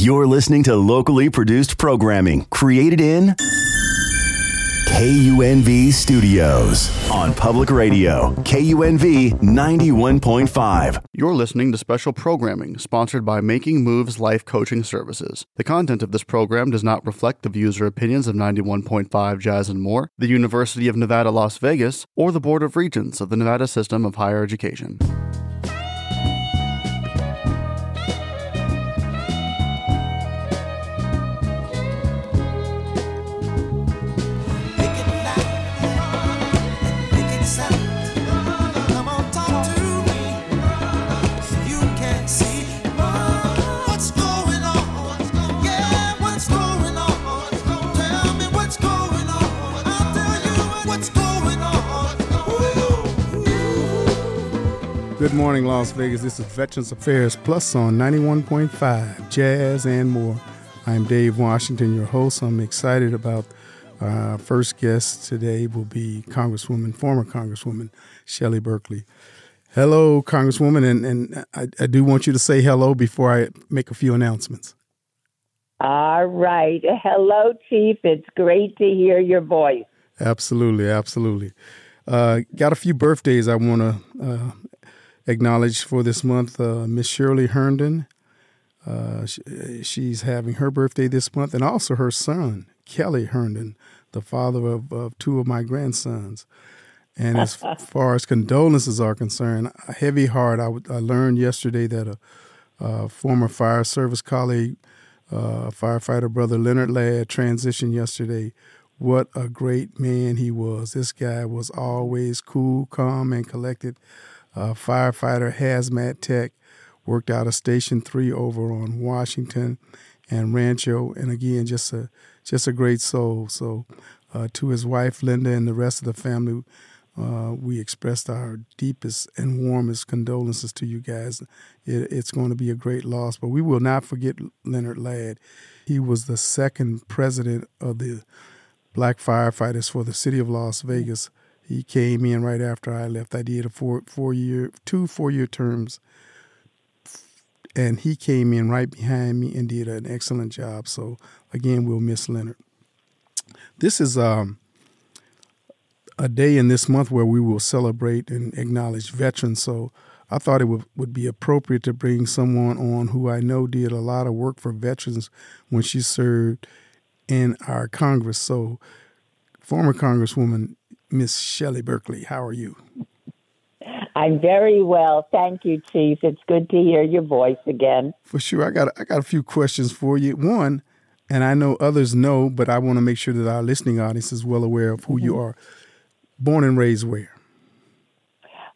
You're listening to locally produced programming created in KUNV Studios on Public Radio, KUNV 91.5. You're listening to special programming sponsored by Making Moves Life Coaching Services. The content of this program does not reflect the views or opinions of 91.5 Jazz and More, the University of Nevada, Las Vegas, or the Board of Regents of the Nevada System of Higher Education. Good morning, Las Vegas. This is Veterans Affairs Plus on 91.5, Jazz and more. I'm Dave Washington, your host. I'm excited about our first guest today will be Congresswoman, former Congresswoman Shelley Berkley. Hello, Congresswoman, and, and I, I do want you to say hello before I make a few announcements. All right. Hello, Chief. It's great to hear your voice. Absolutely, absolutely. Uh, got a few birthdays I want to uh, acknowledged for this month uh, Miss Shirley Herndon. Uh, she, she's having her birthday this month, and also her son, Kelly Herndon, the father of, of two of my grandsons. And as far as condolences are concerned, a heavy heart. I, I learned yesterday that a, a former fire service colleague, uh, firefighter brother Leonard Ladd, transitioned yesterday. What a great man he was. This guy was always cool, calm, and collected uh, firefighter, hazmat tech, worked out of Station Three over on Washington and Rancho, and again, just a just a great soul. So, uh, to his wife Linda and the rest of the family, uh, we expressed our deepest and warmest condolences to you guys. It, it's going to be a great loss, but we will not forget Leonard Ladd. He was the second president of the Black Firefighters for the city of Las Vegas. He came in right after I left. I did a four four year two four year terms, and he came in right behind me and did an excellent job. So again, we'll miss Leonard. This is um, a day in this month where we will celebrate and acknowledge veterans. So I thought it would, would be appropriate to bring someone on who I know did a lot of work for veterans when she served in our Congress. So former Congresswoman Miss Shelley Berkley. How are you? I'm very well, thank you, Chief. It's good to hear your voice again. For sure, I got I got a few questions for you. One, and I know others know, but I want to make sure that our listening audience is well aware of who mm-hmm. you are. Born and raised where?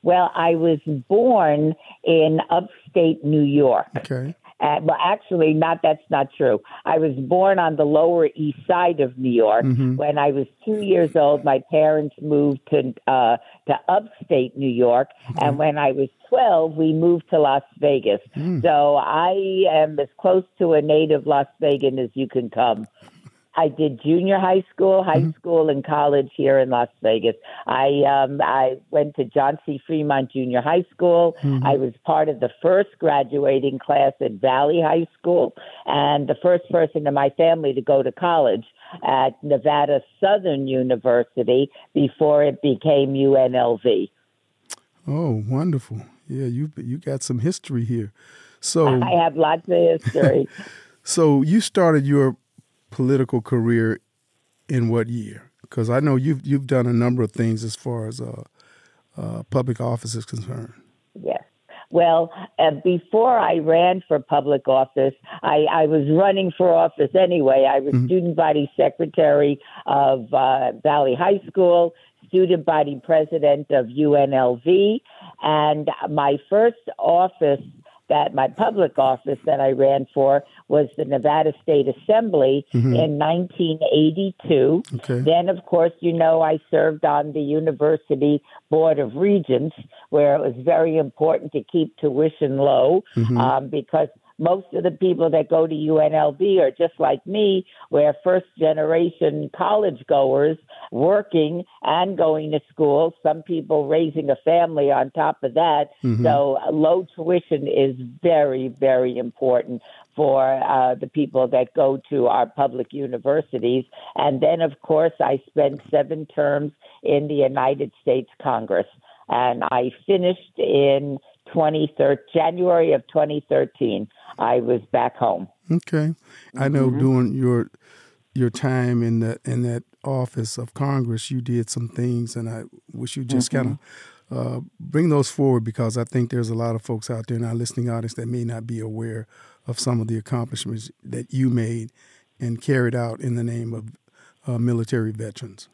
Well, I was born in upstate New York. Okay. Uh, well, actually, not that's not true. I was born on the Lower East Side of New York. Mm-hmm. When I was two years old, my parents moved to uh, to upstate New York, mm-hmm. and when I was twelve, we moved to Las Vegas. Mm. So I am as close to a native Las Vegan as you can come. I did junior high school, high mm-hmm. school, and college here in Las Vegas. I um, I went to John C. Fremont Junior High School. Mm-hmm. I was part of the first graduating class at Valley High School, and the first person in my family to go to college at Nevada Southern University before it became UNLV. Oh, wonderful! Yeah, you you got some history here. So I have lots of history. so you started your political career in what year? Because I know you've you've done a number of things as far as uh, uh, public office is concerned. Yes. Well, uh, before I ran for public office, I, I, was running for office anyway. I was mm-hmm. student body secretary of uh, Valley High School, student body president of UNLV, and my first office that my public office that I ran for was the Nevada State Assembly mm-hmm. in 1982. Okay. Then, of course, you know, I served on the University Board of Regents, where it was very important to keep tuition low mm-hmm. um, because most of the people that go to UNLV are just like me, we're first generation college goers working and going to school. Some people raising a family on top of that. Mm-hmm. So low tuition is very, very important for uh, the people that go to our public universities. And then, of course, I spent seven terms in the United States Congress. And I finished in 2013, January of 2013. I was back home. Okay, I know mm-hmm. during your your time in that in that office of Congress, you did some things, and I wish you just mm-hmm. kind of uh, bring those forward because I think there's a lot of folks out there in our listening audience that may not be aware of some of the accomplishments that you made and carried out in the name of uh, military veterans.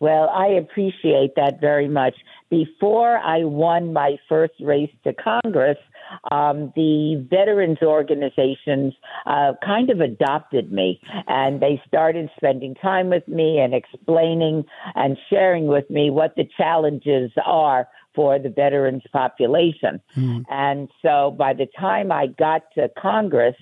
Well, I appreciate that very much. Before I won my first race to Congress, um, the veterans organizations uh, kind of adopted me and they started spending time with me and explaining and sharing with me what the challenges are for the veterans population. Mm. And so by the time I got to Congress,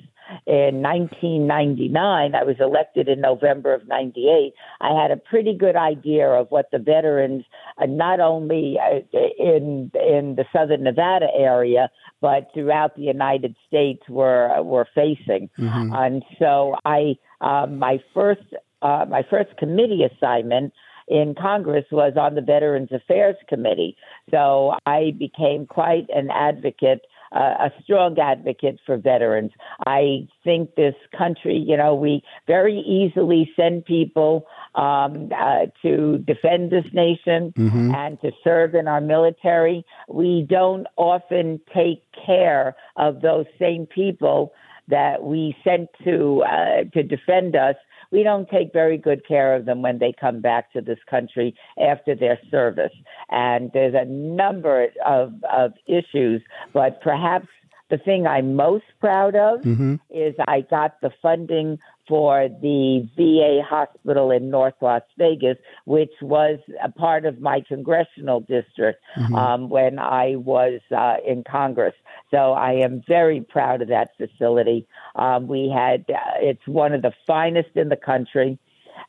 in 1999, I was elected in November of 98. I had a pretty good idea of what the veterans, uh, not only uh, in in the Southern Nevada area, but throughout the United States, were were facing. Mm-hmm. And so I, uh, my first uh, my first committee assignment in Congress was on the Veterans Affairs Committee. So I became quite an advocate a strong advocate for veterans. I think this country, you know, we very easily send people um, uh, to defend this nation mm-hmm. and to serve in our military. We don't often take care of those same people that we sent to uh, to defend us we don't take very good care of them when they come back to this country after their service. And there's a number of, of issues, but perhaps the thing I'm most proud of mm-hmm. is I got the funding for the VA hospital in North Las Vegas, which was a part of my congressional district mm-hmm. um, when I was uh, in Congress. So I am very proud of that facility. Um, we had, uh, it's one of the finest in the country.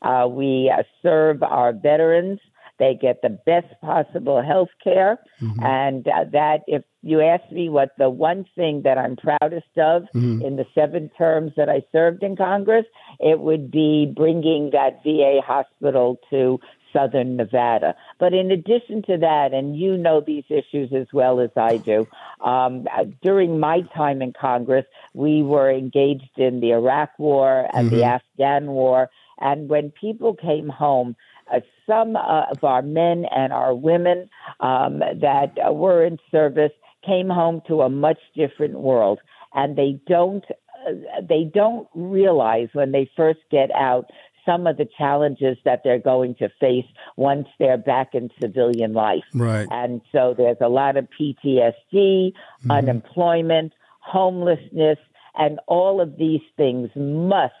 Uh, we uh, serve our veterans. They get the best possible health care. Mm-hmm. And uh, that, if you asked me what the one thing that I'm proudest of mm-hmm. in the seven terms that I served in Congress, it would be bringing that VA hospital to southern Nevada. But in addition to that, and you know these issues as well as I do, um, during my time in Congress, we were engaged in the Iraq War and mm-hmm. the Afghan War. And when people came home, uh, some uh, of our men and our women um, that uh, were in service came home to a much different world, and they don't uh, they don't realize when they first get out some of the challenges that they're going to face once they're back in civilian life. Right. And so there's a lot of PTSD, mm-hmm. unemployment, homelessness, and all of these things must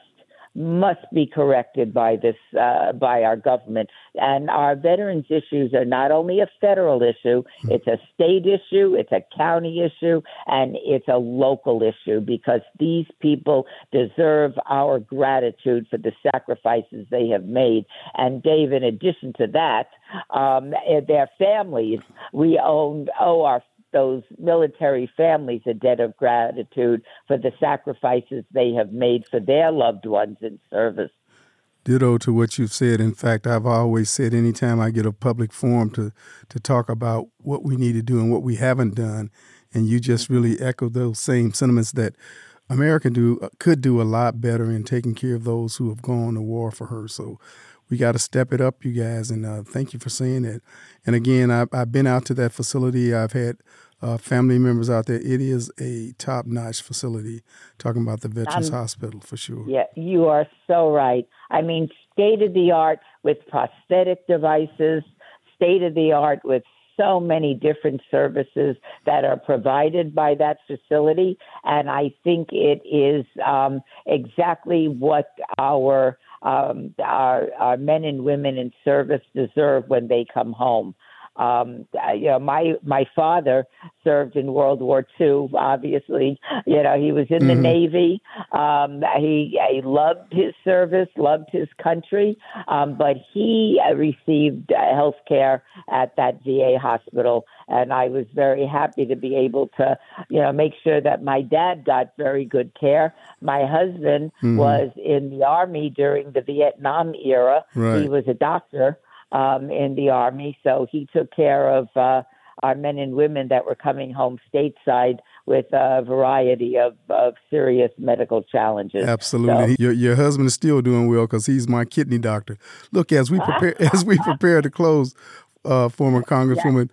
must be corrected by this uh, by our government. And our veterans issues are not only a federal issue; hmm. it's a state issue, it's a county issue, and it's a local issue because these people deserve our gratitude for the sacrifices they have made. And Dave, in addition to that, um, their families, we owe owe our those military families a debt of gratitude for the sacrifices they have made for their loved ones in service. Ditto to what you've said. In fact, I've always said anytime I get a public forum to, to talk about what we need to do and what we haven't done, and you just really echo those same sentiments that America do could do a lot better in taking care of those who have gone to war for her. So we got to step it up, you guys. And uh, thank you for saying that. And again, I've, I've been out to that facility. I've had uh, family members out there. It is a top notch facility. Talking about the Veterans um, Hospital for sure. Yeah, you are so right. I mean, state of the art with prosthetic devices, state of the art with so many different services that are provided by that facility. And I think it is um, exactly what our um, our, our men and women in service deserve when they come home. Um, you know, my my father served in World War II. Obviously, you know, he was in mm-hmm. the Navy. Um, he he loved his service, loved his country, um, but he uh, received uh, health care at that VA hospital, and I was very happy to be able to, you know, make sure that my dad got very good care. My husband mm-hmm. was in the army during the Vietnam era. Right. He was a doctor um, in the Army. So he took care of uh, our men and women that were coming home stateside with a variety of, of serious medical challenges. Absolutely, so, your your husband is still doing well because he's my kidney doctor. Look, as we prepare as we prepare to close, uh, former Congresswoman,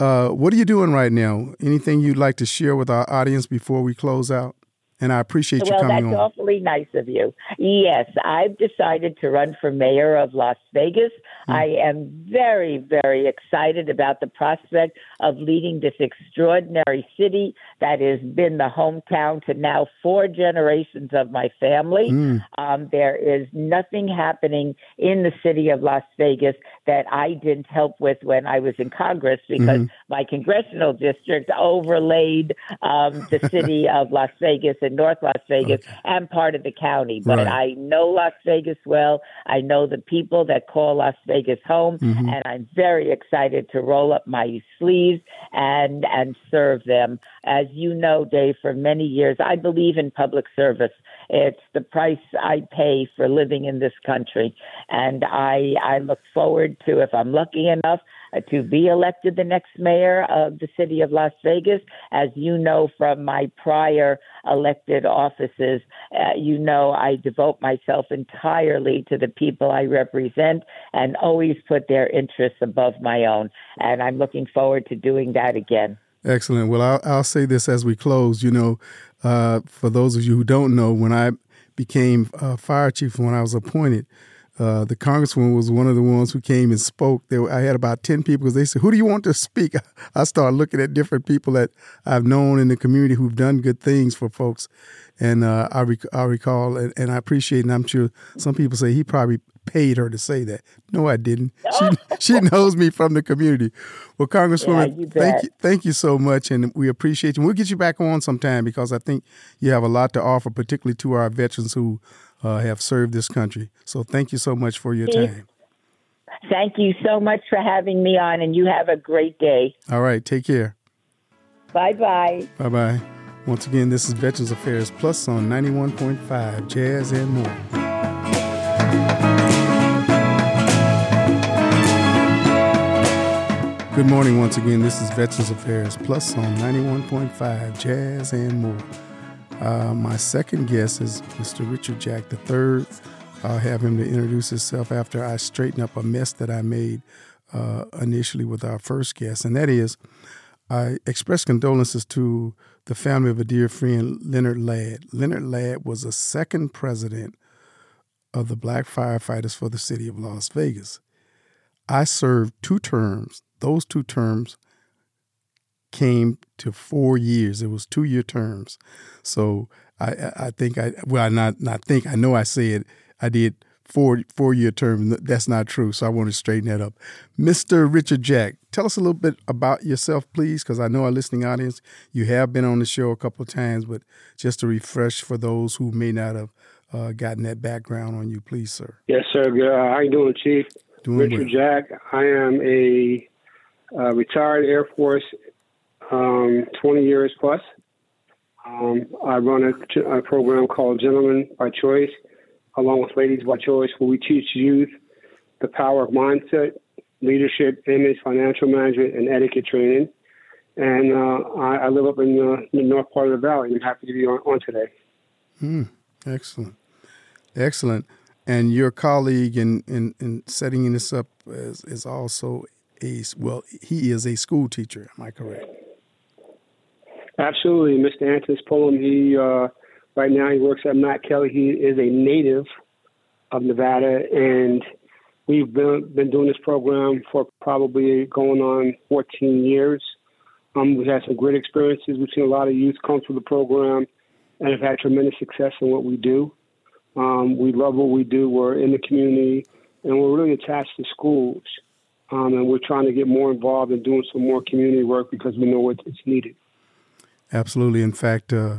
uh, what are you doing right now? Anything you'd like to share with our audience before we close out? And I appreciate you well, coming on. Well, that's awfully nice of you. Yes, I've decided to run for mayor of Las Vegas. I am very, very excited about the prospect of leading this extraordinary city that has been the hometown to now four generations of my family. Mm. Um, there is nothing happening in the city of Las Vegas that I didn't help with when I was in Congress because mm. my congressional district overlaid um, the city of Las Vegas and North Las Vegas okay. and part of the county. But right. I know Las Vegas well. I know the people that call Las Vegas home, mm-hmm. and I'm very excited to roll up my sleeves and and serve them. As you know, Dave, for many years, I believe in public service. It's the price I pay for living in this country, and I I look forward to if I'm lucky enough uh, to be elected the next mayor of the city of Las Vegas. As you know from my prior elected offices, uh, you know I devote myself entirely to the people I represent and always put their interests above my own. And I'm looking forward to doing that again. Excellent. Well, I'll, I'll say this as we close. You know, uh, for those of you who don't know, when I became uh, fire chief, when I was appointed, uh, the congresswoman was one of the ones who came and spoke. There, I had about ten people because they said, "Who do you want to speak?" I started looking at different people that I've known in the community who've done good things for folks, and uh, I, rec- I recall and, and, I appreciate. And I'm sure some people say he probably paid her to say that. No, I didn't. She she knows me from the community. Well, Congresswoman, yeah, you thank you, thank you so much, and we appreciate you. We'll get you back on sometime because I think you have a lot to offer, particularly to our veterans who uh, have served this country. So thank you so much for your time. Thank you so much for having me on, and you have a great day. All right, take care. Bye bye. Bye bye. Once again, this is Veterans Affairs Plus on 91.5 Jazz and More. Good morning once again. This is Veterans Affairs Plus on 91.5 Jazz and More. Uh, my second guest is Mr. Richard Jack III. I'll have him to introduce himself after I straighten up a mess that I made uh, initially with our first guest, and that is I express condolences to the family of a dear friend, Leonard Ladd. Leonard Ladd was a second president of the black firefighters for the city of Las Vegas. I served two terms. Those two terms came to four years. It was two year terms. So I, I think I well I not not think I know I said I did four four year term. That's not true. So I want to straighten that up. Mr. Richard Jack, tell us a little bit about yourself, please, because I know our listening audience, you have been on the show a couple of times, but just to refresh for those who may not have uh, gotten that background on you, please, sir. Yes, sir. Uh, how you doing, Chief? Doing Richard well. Jack. I am a uh, retired Air Force um, 20 years plus. Um, I run a, a, program called Gentlemen by Choice, along with Ladies by Choice, where we teach youth the power of mindset, leadership, image, financial management, and etiquette training. And uh, I, I, live up in the, the, north part of the valley. I'm happy to be on, on today. Hmm. excellent. Excellent. And your colleague in, in, in setting this up is, is also a, well, he is a school teacher. Am I correct? Absolutely, Mr. Antis Pullum. He uh, right now he works at Matt Kelly. He is a native of Nevada, and we've been been doing this program for probably going on 14 years. Um, we've had some great experiences. We've seen a lot of youth come through the program, and have had tremendous success in what we do. Um, we love what we do. We're in the community, and we're really attached to schools. Um, and we're trying to get more involved in doing some more community work because we know it's needed. Absolutely. In fact, uh,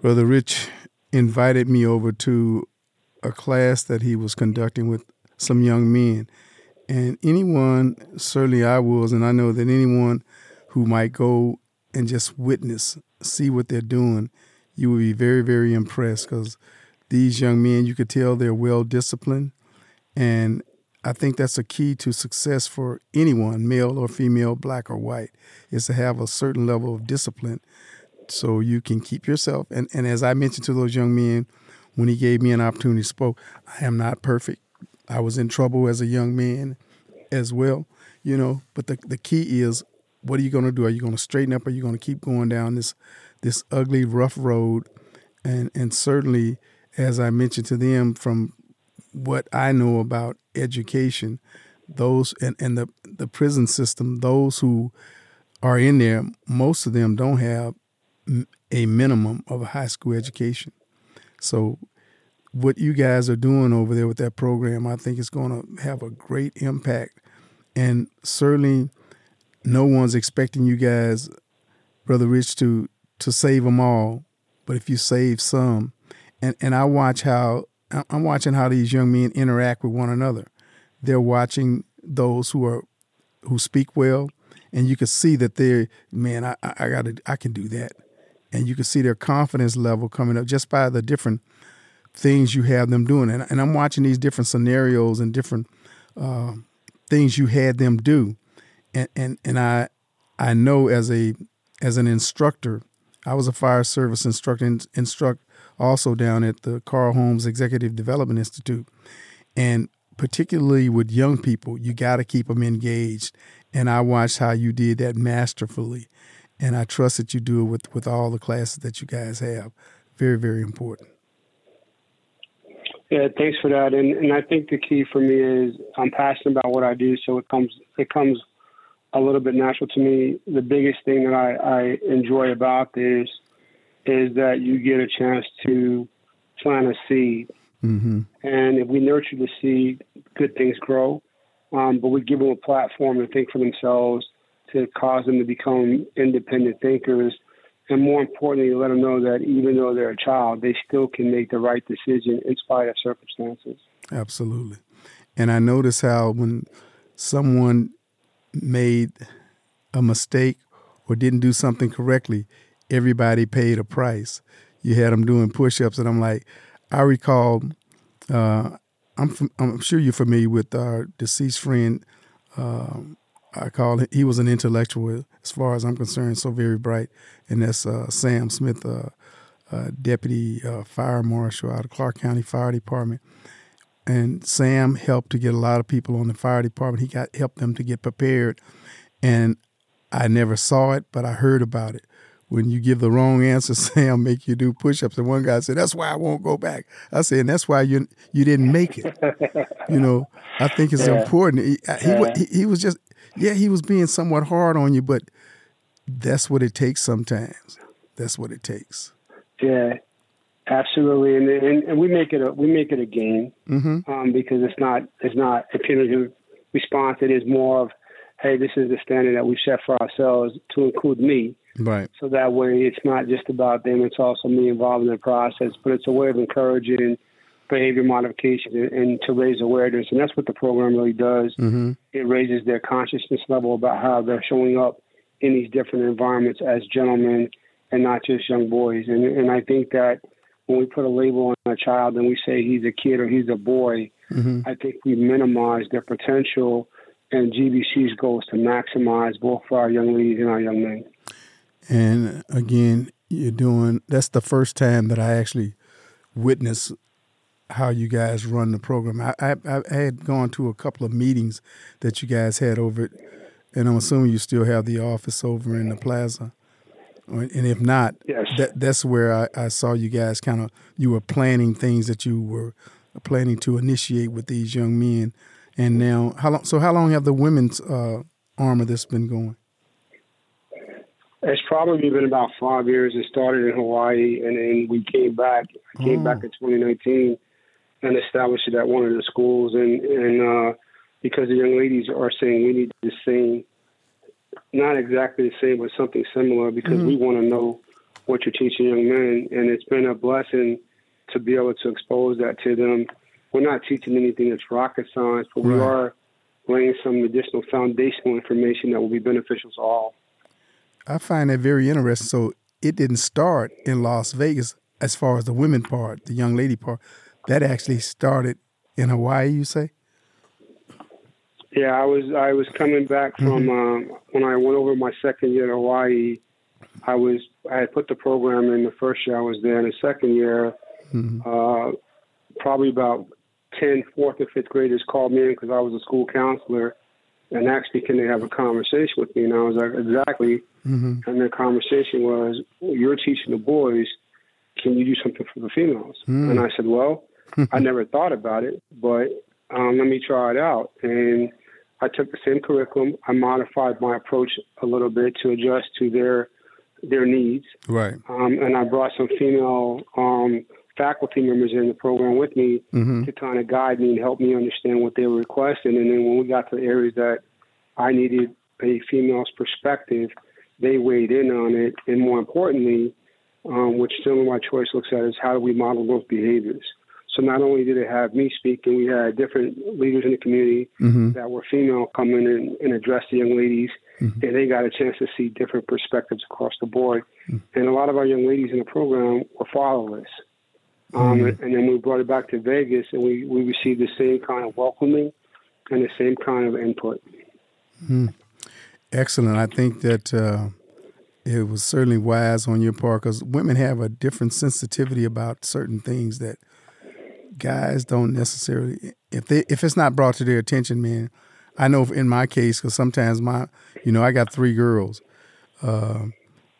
Brother Rich invited me over to a class that he was conducting with some young men. And anyone, certainly I was, and I know that anyone who might go and just witness, see what they're doing, you would be very, very impressed because these young men, you could tell they're well disciplined. And I think that's a key to success for anyone, male or female, black or white, is to have a certain level of discipline so you can keep yourself. And, and as I mentioned to those young men when he gave me an opportunity to spoke, I am not perfect. I was in trouble as a young man as well, you know. But the, the key is what are you going to do? Are you going to straighten up? Are you going to keep going down this this ugly, rough road? And and certainly, as I mentioned to them, from what I know about education, those and, and the the prison system, those who are in there, most of them don't have a minimum of a high school education. So, what you guys are doing over there with that program, I think is going to have a great impact. And certainly, no one's expecting you guys, Brother Rich, to to save them all. But if you save some, and and I watch how I'm watching how these young men interact with one another. They're watching those who are who speak well, and you can see that they're man, I, I got to I can do that, and you can see their confidence level coming up just by the different things you have them doing. And, and I'm watching these different scenarios and different uh, things you had them do, and and and I I know as a as an instructor, I was a fire service instructor, instruct also down at the Carl Holmes Executive Development Institute, and particularly with young people, you got to keep them engaged. And I watched how you did that masterfully, and I trust that you do it with with all the classes that you guys have. Very very important. Yeah, thanks for that. And and I think the key for me is I'm passionate about what I do, so it comes it comes a little bit natural to me. The biggest thing that I, I enjoy about this is that you get a chance to plant a seed. Mm-hmm. And if we nurture the seed, good things grow. Um, but we give them a platform to think for themselves, to cause them to become independent thinkers and more importantly, let them know that even though they're a child, they still can make the right decision in spite of circumstances. Absolutely. And I notice how when someone made a mistake or didn't do something correctly, everybody paid a price. You had them doing push-ups, and I'm like, I recall. Uh, I'm I'm sure you're familiar with our deceased friend um, I call it. He was an intellectual, as far as I'm concerned, so very bright, and that's uh, Sam Smith, uh, uh, deputy uh, fire marshal out of Clark County Fire Department. And Sam helped to get a lot of people on the fire department. He got helped them to get prepared, and I never saw it, but I heard about it. When you give the wrong answer, Sam make you do push-ups. And one guy said, "That's why I won't go back." I said, "And that's why you you didn't make it." you know, I think it's yeah. important. He, he, he was just yeah, he was being somewhat hard on you, but that's what it takes sometimes. That's what it takes. Yeah, absolutely, and and, and we make it a we make it a game mm-hmm. um, because it's not it's not a punitive response. It is more of, hey, this is the standard that we set for ourselves to include me. Right. So that way, it's not just about them; it's also me involved in the process. But it's a way of encouraging behavior modification and, to raise awareness. And that's what the program really does. Mm-hmm. It raises their consciousness level about how they're showing up in these different environments as gentlemen and not just young boys. And, and I think that when we put a label on a child and we say he's a kid or he's a boy, mm-hmm. I think we minimize their potential. And GBC's goal is to maximize both for our young ladies and our young men. And again, you're doing that's the first time that I actually witnessed how you guys run the program. I, I, I had gone to a couple of meetings that you guys had over it, and I'm assuming you still have the office over in the plaza. And if not, yes. that, that's where I, I saw you guys kind of you were planning things that you were planning to initiate with these young men. And now, how long? So, how long have the women's uh, arm of this been going? It's probably been about five years. It started in Hawaii, and then we came back. I came oh. back in 2019 and established it at one of the schools. And, and uh, because the young ladies are saying we need the same, not exactly the same, but something similar because mm-hmm. we want to know what you're teaching young men. And it's been a blessing to be able to expose that to them. We're not teaching anything that's rocket science, but right. we are laying some additional foundational information that will be beneficial to all. I find that very interesting. So it didn't start in Las Vegas as far as the women part, the young lady part. That actually started in Hawaii, you say? Yeah, I was I was coming back from mm-hmm. uh, when I went over my second year in Hawaii. I was I had put the program in the first year I was there. In the second year, mm-hmm. uh, probably about 10 fourth or fifth graders called me in because I was a school counselor and asked me, can they have a conversation with me? And I was like, exactly. Mm-hmm. And the conversation was, well, you're teaching the boys. Can you do something for the females? Mm. And I said, well, I never thought about it, but um, let me try it out. And I took the same curriculum. I modified my approach a little bit to adjust to their their needs. Right. Um, and I brought some female um, faculty members in the program with me mm-hmm. to kind of guide me and help me understand what they were requesting. And then when we got to the areas that I needed a female's perspective, they weighed in on it. And more importantly, um, which still in my choice looks at is how do we model those behaviors. So not only did it have me speak, and we had different leaders in the community mm-hmm. that were female come in and, and address the young ladies, mm-hmm. and they got a chance to see different perspectives across the board. Mm-hmm. And a lot of our young ladies in the program were fatherless. Um, mm-hmm. and then we brought it back to Vegas, and we, we received the same kind of welcoming and the same kind of input. Excellent. I think that uh, it was certainly wise on your part because women have a different sensitivity about certain things that guys don't necessarily. If they if it's not brought to their attention, man. I know in my case because sometimes my you know I got three girls. Uh,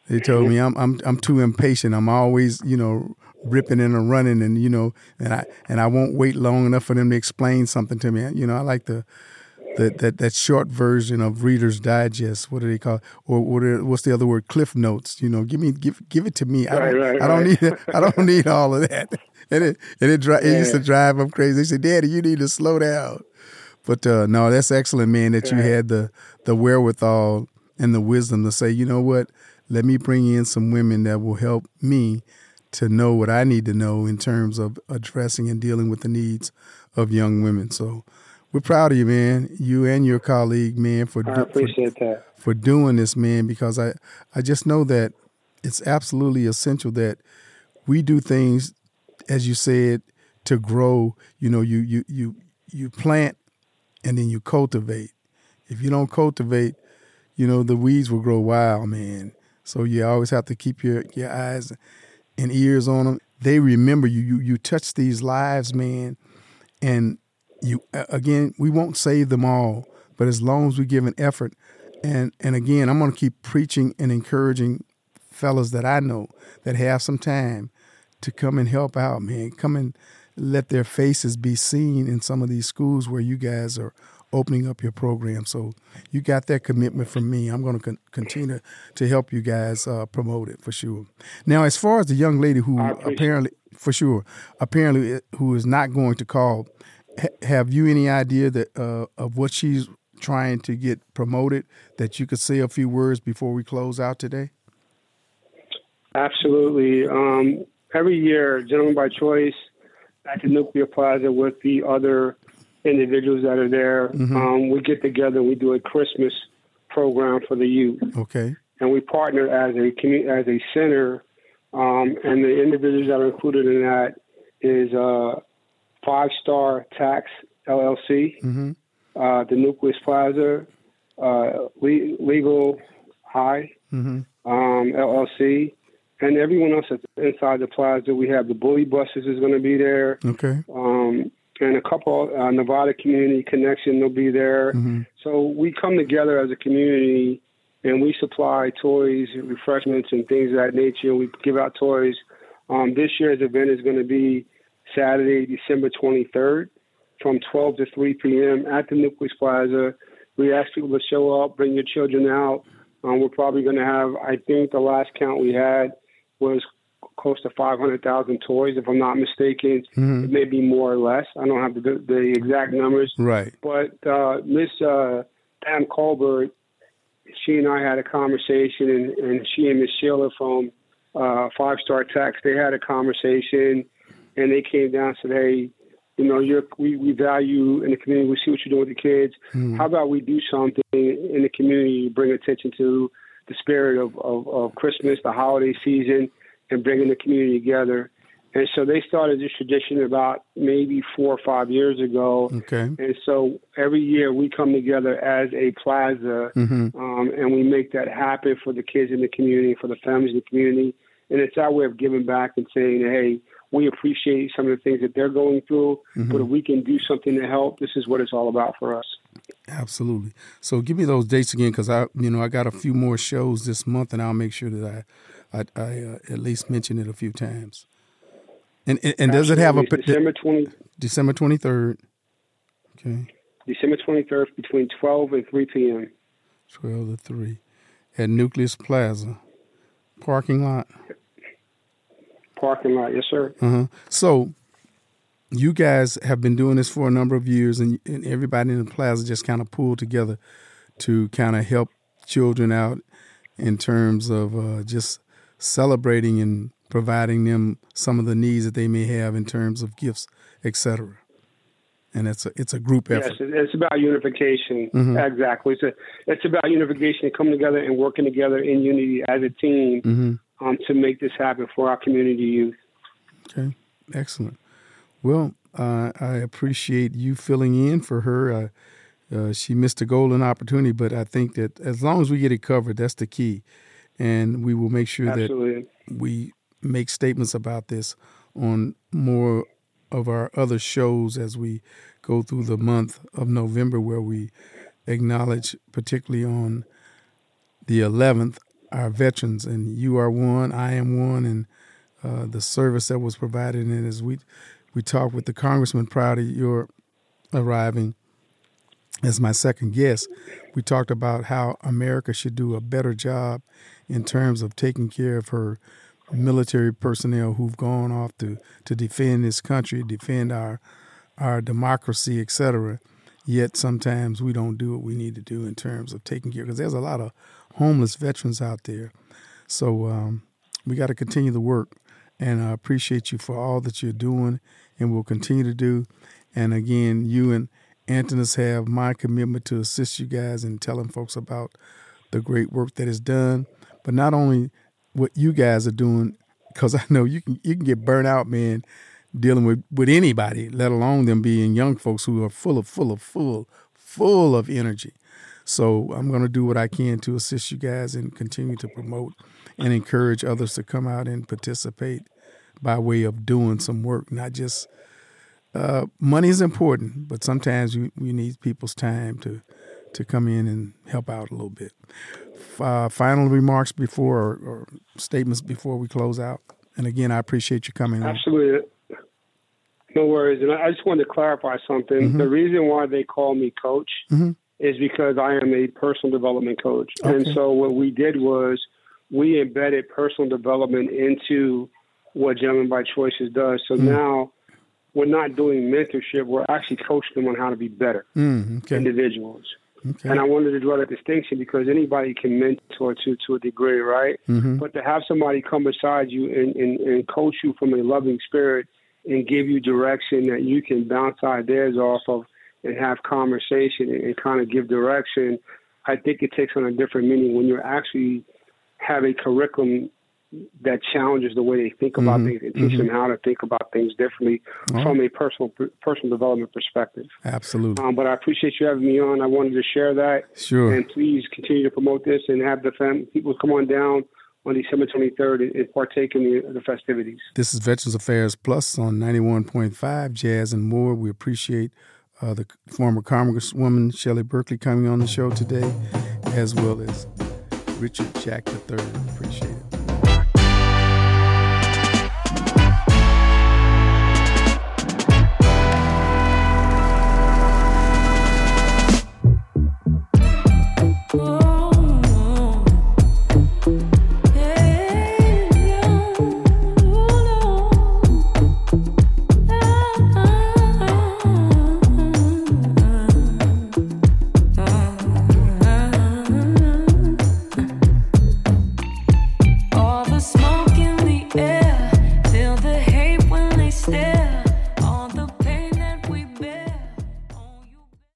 they told me I'm I'm I'm too impatient. I'm always you know ripping and running and you know and I and I won't wait long enough for them to explain something to me. You know, I like the that that that short version of Reader's Digest. What do they call? It? Or what are, what's the other word? Cliff Notes. You know, give me give give it to me. I don't, right, I don't right. need I don't need all of that. And it and it, it used to drive them crazy. They said, "Daddy, you need to slow down." But uh, no, that's excellent, man. That you had the the wherewithal and the wisdom to say, you know what? Let me bring in some women that will help me to know what I need to know in terms of addressing and dealing with the needs of young women. So we're proud of you, man. You and your colleague, man, for I appreciate for, that for doing this, man. Because I I just know that it's absolutely essential that we do things, as you said, to grow. You know, you you you you plant and then you cultivate. If you don't cultivate, you know the weeds will grow wild, man. So you always have to keep your your eyes and ears on them. They remember you. You you touch these lives, man, and you again. We won't save them all, but as long as we give an effort, and and again, I'm going to keep preaching and encouraging fellas that I know that have some time to come and help out, man. Come and let their faces be seen in some of these schools where you guys are opening up your program. So you got that commitment from me. I'm going to con- continue to help you guys uh, promote it for sure. Now, as far as the young lady who apparently, for sure, apparently uh, who is not going to call, have you any idea that uh, of what she's trying to get promoted that you could say a few words before we close out today? Absolutely. Um, every year, Gentlemen by Choice at the Nucleus Plaza with the other individuals that are there. Mm-hmm. Um, we get together. We do a Christmas program for the youth. Okay. And we partner as a community, as a center, um, and the individuals that are included in that is uh, Five Star Tax LLC, mm-hmm. uh, the Nucleus Plaza, uh, Le- Legal High mm-hmm. um, LLC, and everyone else that's inside the plaza. We have the Bully Buses is going to be there. Okay. Um, and a couple uh, Nevada Community Connection will be there. Mm-hmm. So we come together as a community and we supply toys, refreshments, and things of that nature. We give out toys. Um, this year's event is going to be Saturday, December 23rd from 12 to 3 p.m. at the Nucleus Plaza. We ask people to show up, bring your children out. Um, we're probably going to have, I think the last count we had was close to 500,000 toys, if I'm not mistaken. Mm-hmm. It may be more or less. I don't have the, the exact numbers. Right. But uh, Miss uh, Pam Colbert, she and I had a conversation, and, and she and Miss Sheila from uh, Five Star Tax, they had a conversation, and they came down and said, hey, you know, you're, we, we value in the community. We see what you're doing with the kids. Mm. How about we do something in the community, bring attention to the spirit of, of, of Christmas, the holiday season, and bringing the community together. And so they started this tradition about maybe four or five years ago. Okay. And so every year we come together as a plaza mm-hmm. um, and we make that happen for the kids in the community, for the families in the community. And it's our way of giving back and saying, hey, we appreciate some of the things that they're going through, mm-hmm. but if we can do something to help, this is what it's all about for us. Absolutely. So give me those dates again, because I, you know, I got a few more shows this month, and I'll make sure that I, I, I uh, at least mention it a few times. And and, and does it have a December twenty December twenty third? Okay. December twenty third between twelve and three p.m. Twelve to three, at Nucleus Plaza, parking lot parking lot. Yes, sir. Uh-huh. So, you guys have been doing this for a number of years, and, and everybody in the plaza just kind of pulled together to kind of help children out in terms of uh, just celebrating and providing them some of the needs that they may have in terms of gifts, etc. And it's a it's a group effort. Yes, it's about unification. Mm-hmm. Exactly. It's a, it's about unification, coming together and working together in unity as a team mm-hmm um, to make this happen for our community youth. Okay, excellent. Well, uh, I appreciate you filling in for her. Uh, uh, she missed a golden opportunity, but I think that as long as we get it covered, that's the key. And we will make sure Absolutely. that we make statements about this on more of our other shows as we go through the month of November, where we acknowledge, particularly on the 11th, our veterans, and you are one, I am one, and uh, the service that was provided. And as we we talked with the congressman prior to your arriving as my second guest, we talked about how America should do a better job in terms of taking care of her military personnel who've gone off to to defend this country, defend our our democracy, etc. Yet sometimes we don't do what we need to do in terms of taking care because there's a lot of homeless veterans out there. So um, we got to continue the work. And I appreciate you for all that you're doing and will continue to do. And again, you and Antonis have my commitment to assist you guys in telling folks about the great work that is done, but not only what you guys are doing, because I know you can you can get burnt out, man, dealing with with anybody, let alone them being young folks who are full of full of full full of energy. So I'm going to do what I can to assist you guys and continue to promote and encourage others to come out and participate by way of doing some work, not just uh, money is important, but sometimes we, we need people's time to to come in and help out a little bit. Uh, final remarks before or, or, statements before we close out. And again, I appreciate you coming. Absolutely. No worries. And I just wanted to clarify something. Mm-hmm. The reason why they call me coach mm-hmm is because I am a personal development coach. Okay. And so what we did was we embedded personal development into what Gentlemen by Choices does. So mm. now we're not doing mentorship, we're actually coaching them on how to be better mm, okay. individuals. Okay. And I wanted to draw that distinction because anybody can mentor to to a degree, right? Mm-hmm. But to have somebody come beside you and, and, and coach you from a loving spirit and give you direction that you can bounce ideas off of and have conversation and, and kind of give direction, I think it takes on a different meaning when you actually have a curriculum that challenges the way they think about mm-hmm. things and teach mm-hmm. them how to think about things differently oh. from a personal personal development perspective. Absolutely. Um, but I appreciate you having me on. I wanted to share that. Sure. And please continue to promote this and have the fam- people come on down on December 23rd and partake in the, the festivities. This is Veterans Affairs Plus on 91.5 Jazz and More. We appreciate uh, the former Congresswoman Shelley Berkley coming on the show today, as well as Richard Jack III. Appreciate